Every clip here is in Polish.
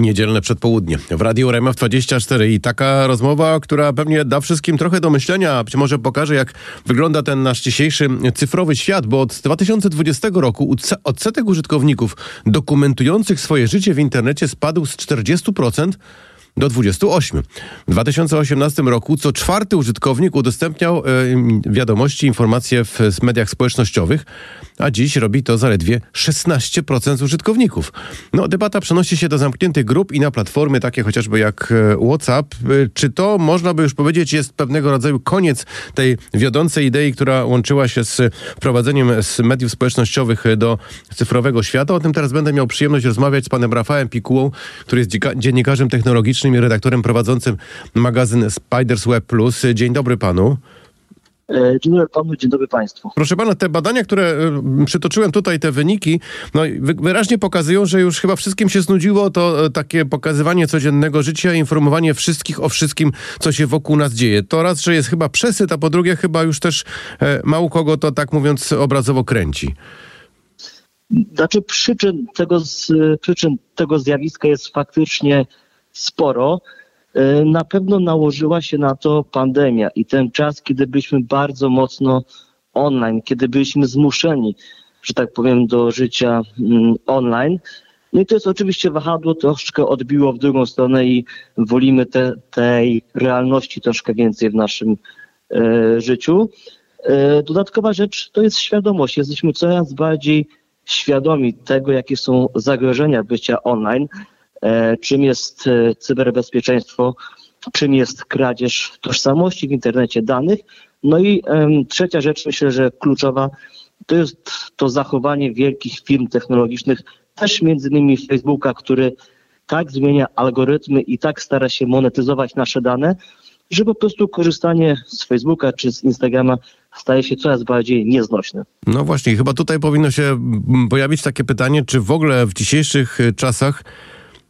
Niedzielne przedpołudnie. W Radiu RMF 24 i taka rozmowa, która pewnie da wszystkim trochę do myślenia, być może pokaże jak wygląda ten nasz dzisiejszy cyfrowy świat, bo od 2020 roku odsetek użytkowników dokumentujących swoje życie w internecie spadł z 40% do 28. W 2018 roku co czwarty użytkownik udostępniał e, wiadomości, informacje w mediach społecznościowych, a dziś robi to zaledwie 16% użytkowników. No, debata przenosi się do zamkniętych grup i na platformy takie chociażby jak e, WhatsApp. E, czy to, można by już powiedzieć, jest pewnego rodzaju koniec tej wiodącej idei, która łączyła się z wprowadzeniem z mediów społecznościowych do cyfrowego świata? O tym teraz będę miał przyjemność rozmawiać z panem Rafałem Pikułą, który jest dziennikarzem technologicznym i redaktorem prowadzącym magazyn Spiders Web Plus. Dzień dobry panu. E, dzień dobry panu, dzień dobry państwu. Proszę pana, te badania, które e, przytoczyłem tutaj, te wyniki, no wyraźnie pokazują, że już chyba wszystkim się znudziło to e, takie pokazywanie codziennego życia, informowanie wszystkich o wszystkim, co się wokół nas dzieje. To raz, że jest chyba przesyt, a po drugie chyba już też mało kogo to tak mówiąc obrazowo kręci. Znaczy przyczyn tego, przyczyn tego zjawiska jest faktycznie sporo. E, na pewno nałożyła się na to pandemia i ten czas, kiedy byliśmy bardzo mocno online, kiedy byliśmy zmuszeni, że tak powiem, do życia mm, online. No i to jest oczywiście wahadło troszkę odbiło w drugą stronę i wolimy te, tej realności troszkę więcej w naszym e, życiu. E, dodatkowa rzecz to jest świadomość. Jesteśmy coraz bardziej świadomi tego, jakie są zagrożenia bycia online. E, czym jest e, cyberbezpieczeństwo, czym jest kradzież tożsamości w internecie danych. No i trzecia rzecz, myślę, że kluczowa, to jest to zachowanie wielkich firm technologicznych, też między innymi Facebooka, który tak zmienia algorytmy i tak stara się monetyzować nasze dane, że po prostu korzystanie z Facebooka czy z Instagrama staje się coraz bardziej nieznośne. No właśnie, chyba tutaj powinno się pojawić takie pytanie, czy w ogóle w dzisiejszych czasach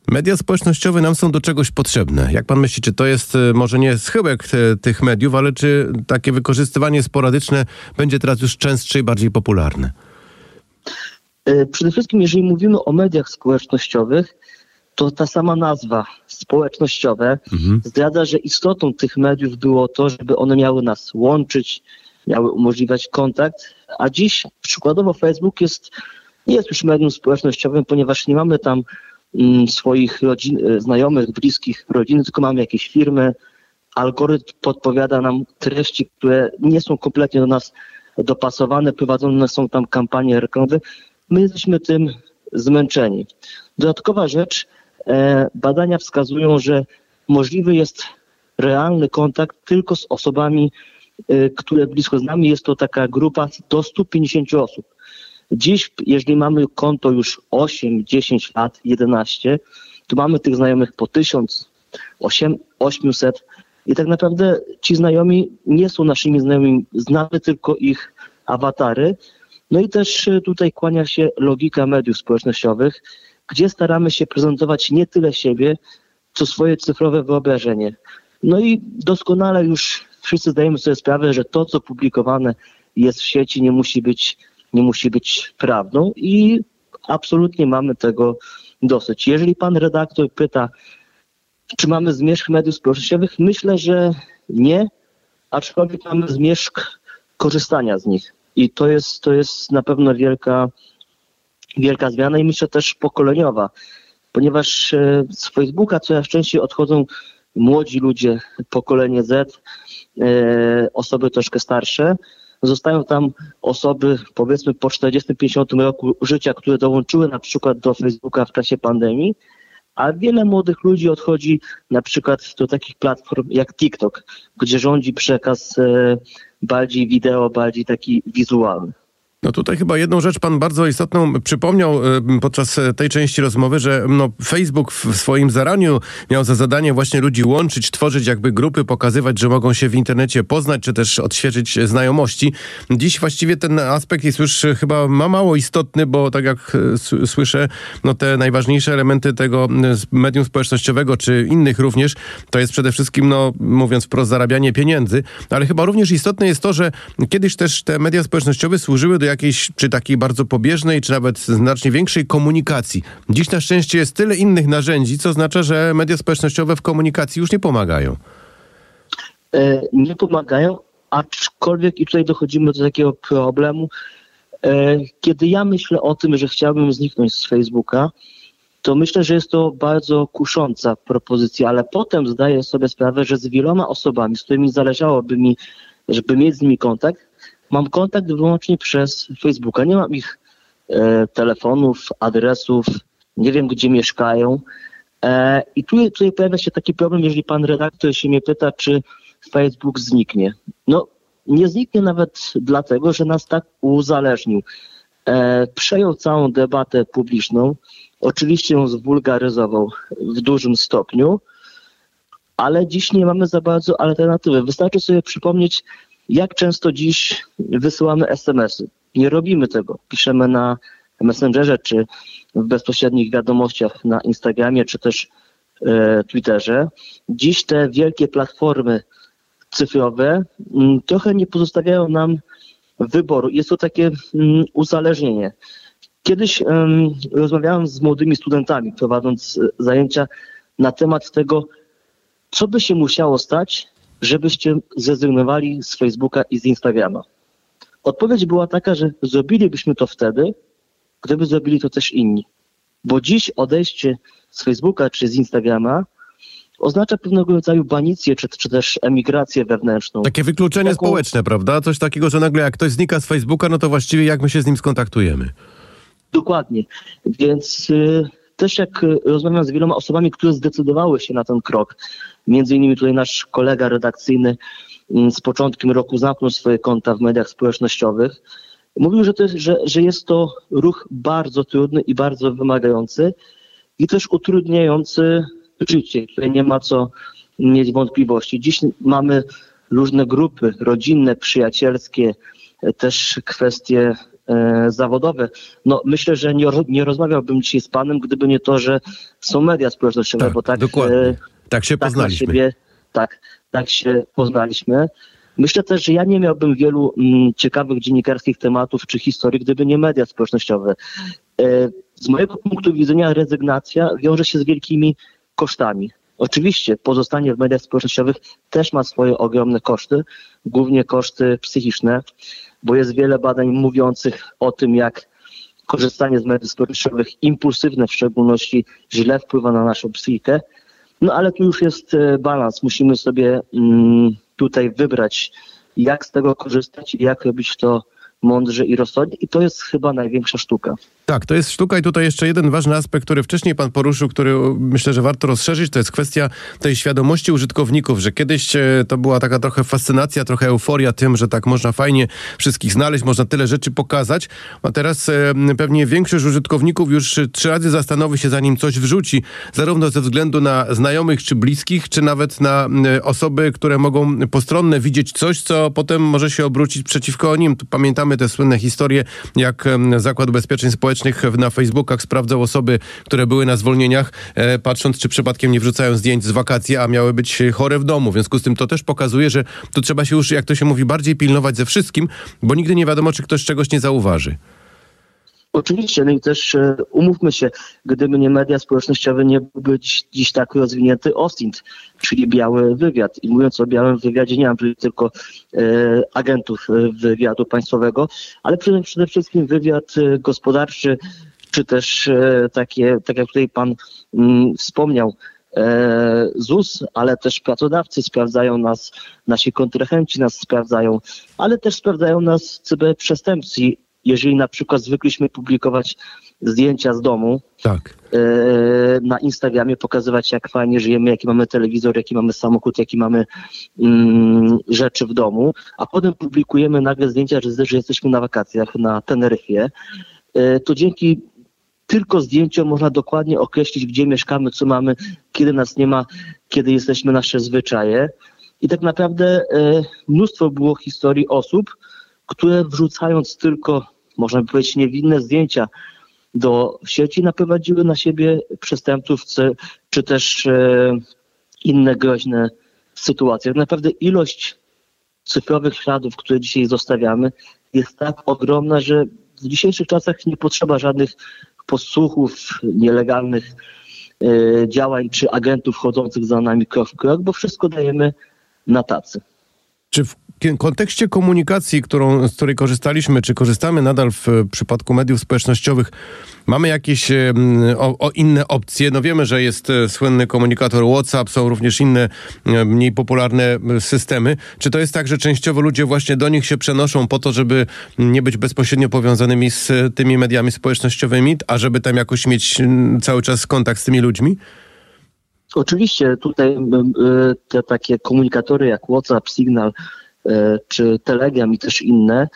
Media społecznościowe nam są do czegoś potrzebne. Jak pan myśli, czy to jest e, może nie schyłek te, tych mediów, ale czy takie wykorzystywanie sporadyczne będzie teraz już częstsze i bardziej popularne? E, przede wszystkim, jeżeli mówimy o mediach społecznościowych, to ta sama nazwa społecznościowe mhm. zdradza, że istotą tych mediów było to, żeby one miały nas łączyć, miały umożliwiać kontakt, a dziś przykładowo Facebook jest, nie jest już medium społecznościowym, ponieważ nie mamy tam swoich rodzin, e, znajomych, bliskich, rodziny, tylko mamy jakieś firmy. Algorytm podpowiada nam treści, które nie są kompletnie do nas dopasowane, prowadzone są tam kampanie reklamowe. My jesteśmy tym zmęczeni. Dodatkowa rzecz, e, badania wskazują, że możliwy jest realny kontakt tylko z osobami, e, które blisko znamy. Jest to taka grupa do 150 osób. Dziś, jeżeli mamy konto już 8, 10 lat, 11, to mamy tych znajomych po 1000, 800 i tak naprawdę ci znajomi nie są naszymi znajomymi, znamy tylko ich awatary. No i też e, tutaj kłania się logika mediów społecznościowych, gdzie staramy się prezentować nie tyle siebie, co swoje cyfrowe wyobrażenie. No i doskonale już wszyscy zdajemy sobie sprawę, że to, co publikowane jest w sieci, nie musi być nie musi być prawdą i absolutnie mamy tego dosyć. Jeżeli pan redaktor pyta, czy mamy zmierzch mediów społecznościowych, myślę, że nie, aczkolwiek mamy zmierzch korzystania z nich. I to jest, to jest na pewno wielka, wielka zmiana i myślę też pokoleniowa, ponieważ e, z Facebooka coraz częściej odchodzą młodzi ludzie, pokolenie Z, e, osoby troszkę starsze, Zostają tam osoby powiedzmy po 40-50 roku życia, które dołączyły na przykład do Facebooka w czasie pandemii, a wiele młodych ludzi odchodzi na przykład do takich platform jak TikTok, gdzie rządzi przekaz e, bardziej wideo, bardziej taki wizualny. No tutaj chyba jedną rzecz pan bardzo istotną przypomniał e, podczas e, tej części rozmowy, że no Facebook w swoim zaraniu miał za zadanie właśnie ludzi łączyć, tworzyć jakby grupy, pokazywać, że mogą się w internecie poznać, czy też odświeżyć znajomości. Dziś właściwie ten aspekt jest już chyba ma mało istotny, bo tak jak e, słyszę, no te najważniejsze elementy tego medium społecznościowego, czy innych również, to jest przede wszystkim, no mówiąc wprost, zarabianie pieniędzy, ale chyba również istotne jest to, że kiedyś też te media społecznościowe służyły do jakiejś, czy takiej bardzo pobieżnej, czy nawet znacznie większej komunikacji. Dziś na szczęście jest tyle innych narzędzi, co oznacza, że media społecznościowe w komunikacji już nie pomagają. E, nie pomagają, aczkolwiek i tutaj dochodzimy do takiego problemu, e, kiedy ja myślę o tym, że chciałbym zniknąć z Facebooka, to myślę, że jest to bardzo kusząca propozycja, ale potem zdaję sobie sprawę, że z wieloma osobami, z którymi zależałoby mi, żeby mieć z nimi kontakt, mam kontakt wyłącznie przez Facebooka. Nie mam ich e, telefonów, adresów, nie wiem gdzie mieszkają. E, I tu, tutaj pojawia się taki problem, jeżeli pan redaktor się mnie pyta, czy Facebook zniknie. No, nie zniknie nawet dlatego, że nas tak uzależnił. E, przejął całą debatę publiczną, oczywiście ją zwulgaryzował w dużym stopniu, ale dziś nie mamy za bardzo alternatywy. Wystarczy sobie przypomnieć, jak często dziś wysyłamy SMS-y. Nie robimy tego. Piszemy na Messengerze, czy w bezpośrednich wiadomościach na Instagramie, czy też e, Twitterze. Dziś te wielkie platformy cyfrowe m, mm, trochę nie pozostawiają nam wyboru. Jest to takie m, mm, uzależnienie. Kiedyś um, rozmawiałem z młodymi studentami, prowadząc e, zajęcia na temat tego, co by się musiało stać, żebyście zrezygnowali z Facebooka i z Instagrama. Odpowiedź była taka, że zrobilibyśmy to wtedy, gdyby zrobili to też inni. Bo dziś odejście z Facebooka czy z Instagrama oznacza pewnego rodzaju banicję, czy, czy też emigrację wewnętrzną. Takie wykluczenie Taką... społeczne, prawda? Coś takiego, że nagle jak ktoś znika z Facebooka, no to właściwie jak my się z nim skontaktujemy? Dokładnie. Więc y, też jak rozmawiam z wieloma osobami, które zdecydowały się na ten krok, między innymi tutaj nasz kolega redakcyjny y, z początkiem roku zamknął swoje konta w mediach społecznościowych, mówił, że, to jest, że, że jest to ruch bardzo trudny i bardzo wymagający i też utrudniający życie. Tutaj nie ma co mieć wątpliwości. Dziś mamy różne grupy rodzinne, przyjacielskie, też kwestie e, zawodowe. No, myślę, że nie, nie rozmawiałbym dzisiaj z panem, gdyby nie to, że są media społecznościowe, tak, bo tak, dokładnie. E, tak się tak poznaliśmy. Siebie, tak, tak się poznaliśmy. Myślę też, że ja nie miałbym wielu mm, ciekawych dziennikarskich tematów czy historii, gdyby nie media społecznościowe. E, z mojego punktu widzenia rezygnacja wiąże się z wielkimi kosztami. Oczywiście pozostanie w mediach społecznościowych też ma swoje ogromne koszty, głównie koszty psychiczne, bo jest wiele badań mówiących o tym, jak korzystanie z mediów społecznościowych, impulsywne w szczególności, źle wpływa na naszą psychikę. No ale tu już jest e, balans. Musimy sobie mm, tutaj wybrać, jak z tego korzystać i jak robić to mądrze i rozsądnie. I to jest chyba największa sztuka. Tak, to jest sztuka i tutaj jeszcze jeden ważny aspekt, który wcześniej pan poruszył, który myślę, że warto rozszerzyć, to jest kwestia tej świadomości użytkowników, że kiedyś e, to była taka trochę fascynacja, trochę euforia tym, że tak można fajnie wszystkich znaleźć, można tyle rzeczy pokazać, a teraz e, pewnie większość użytkowników już trzy razy zastanowi się, zanim coś wrzuci, zarówno ze względu na znajomych czy bliskich, czy nawet na e, osoby, które mogą postronne widzieć coś, co potem może się obrócić przeciwko nim. Tu pamiętamy te słynne historie, jak Zakład Ubezpieczeń Społecznych społecznych na Facebookach sprawdzał osoby, które były na zwolnieniach, e, patrząc, czy przypadkiem nie wrzucają zdjęć z wakacji, a miały być chore w domu. W związku z tym to też pokazuje, że tu trzeba się już, jak to się mówi, bardziej pilnować ze wszystkim, bo nigdy nie wiadomo, czy ktoś czegoś nie zauważy. Oczywiście, no i też e, umówmy się, gdyby nie media społecznościowe, nie byłby dziś, dziś tak rozwinięty OSINT, czyli biały wywiad. I mówiąc o białym wywiadzie, nie mam tu tylko e, agentów e, wywiadu państwowego, ale przede, przede wszystkim wywiad e, gospodarczy, czy też e, takie, tak jak tutaj pan mm, wspomniał, ZUS, ale też pracodawcy sprawdzają nas, nasi kontrahenci nas sprawdzają, ale też sprawdzają nas cyberprzestępcy jeżeli na przykład zwykliśmy publikować zdjęcia z domu tak. e, na Instagramie, pokazywać jak fajnie żyjemy, jaki mamy telewizor, jaki mamy samochód, jaki mamy mm, rzeczy w domu, a potem publikujemy nagle zdjęcia, że, że jesteśmy na wakacjach na Teneryfie, e, to dzięki tylko zdjęciom można dokładnie określić, gdzie mieszkamy, co mamy, kiedy nas nie ma, kiedy jesteśmy nasze zwyczaje. I tak naprawdę e, mnóstwo było historii osób, które wrzucając tylko, można by powiedzieć, niewinne zdjęcia do sieci, naprowadziły na siebie przestępców, czy też e, inne groźne sytuacje. Tak naprawdę ilość cyfrowych śladów, które dzisiaj zostawiamy, jest tak ogromna, że w dzisiejszych czasach nie potrzeba żadnych podsłuchów, nielegalnych e, działań czy agentów chodzących za nami krok w krok, bo wszystko dajemy na tacy. Czy w kontekście komunikacji, którą, z której korzystaliśmy, czy korzystamy nadal w e, przypadku mediów społecznościowych, mamy jakieś e, o, o inne opcje? No wiemy, że jest e, słynny komunikator WhatsApp, są również inne mniej popularne systemy. Czy to jest tak, że częściowo ludzie właśnie do nich się przenoszą po to, żeby nie być bezpośrednio powiązanymi z tymi mediami społecznościowymi, a żeby tam jakoś mieć cały czas kontakt z tymi ludźmi? Oczywiście tutaj m, te takie komunikatory jak WhatsApp, Signal e, czy Telegram i też inne,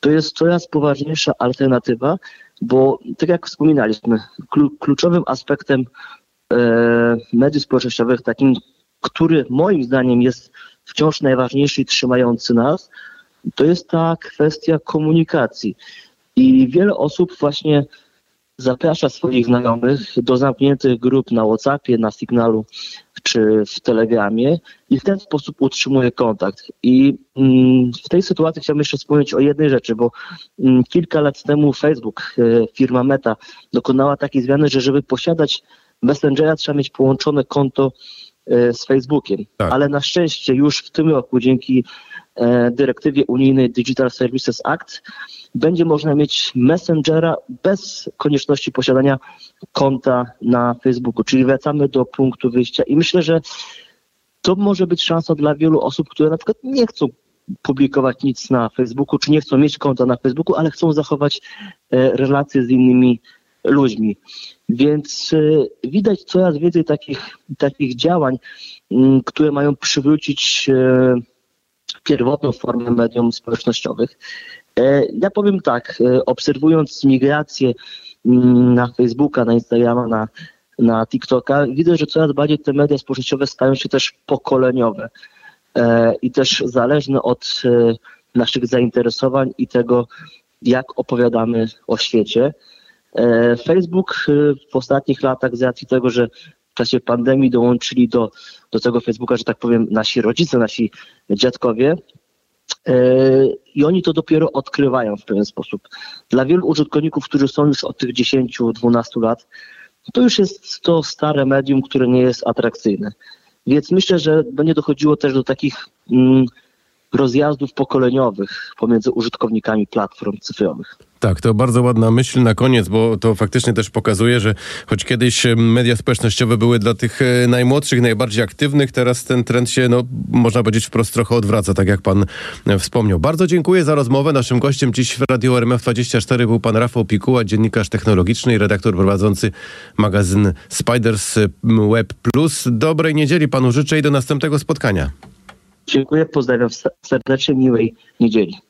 to jest coraz poważniejsza alternatywa, bo tak jak wspominaliśmy, klu, kluczowym aspektem e, mediów społecznościowych, takim, który moim zdaniem jest wciąż najważniejszy i trzymający nas, to jest ta kwestia komunikacji. I wiele osób właśnie zaprasza swoich znajomych do zamkniętych grup na WhatsAppie, na Signalu czy w Telegramie i w ten sposób utrzymuje kontakt. I mm, w tej sytuacji chciałbym jeszcze wspomnieć o jednej rzeczy, bo mm, kilka lat temu Facebook, e, firma Meta, dokonała takiej zmiany, że żeby posiadać Messengera trzeba mieć połączone konto z Facebookiem. Tak. Ale na szczęście już w tym roku dzięki e, dyrektywie unijnej Digital Services Act będzie można mieć Messengera bez konieczności posiadania konta na Facebooku, czyli wracamy do punktu wyjścia i myślę, że to może być szansa dla wielu osób, które na przykład nie chcą publikować nic na Facebooku, czy nie chcą mieć konta na Facebooku, ale chcą zachować e, relacje z innymi ludźmi. Więc e, widać coraz więcej takich, takich działań, m, które mają przywrócić e, pierwotną formę medium społecznościowych. E, Ja powiem tak, e, obserwując migrację mm, na Facebooka, na Instagrama, na, na TikToka, widzę, że coraz bardziej te media społecznościowe stają się też pokoleniowe e, i też zależne od e, naszych zainteresowań i tego, jak opowiadamy o świecie. E, Facebook e, w ostatnich latach z racji tego, że w czasie pandemii dołączyli do, do tego Facebooka, że tak powiem, nasi rodzice, nasi dziadkowie, E, i oni to dopiero odkrywają w pewien sposób. Dla wielu użytkowników, którzy są już od tych 10-12 lat, to już jest to stare medium, które nie jest atrakcyjne. Więc myślę, że będzie dochodziło też do takich mm, rozjazdów pokoleniowych pomiędzy użytkownikami platform cyfrowych. Tak, to bardzo ładna myśl na koniec, bo to faktycznie też pokazuje, że choć kiedyś e, media społecznościowe były dla tych e, najmłodszych, najbardziej aktywnych, teraz ten trend się, no, można powiedzieć, wprost trochę odwraca, tak jak pan e, wspomniał. Bardzo dziękuję za rozmowę. Naszym gościem dziś w Radio RMF24 był pan Rafał Pikuła, dziennikarz technologiczny i redaktor prowadzący magazyn Spiders Web Plus. Dobrej niedzieli panu życzę i do następnego spotkania. Dziękuję, pozdrawiam serdecznie, miłej niedzieli.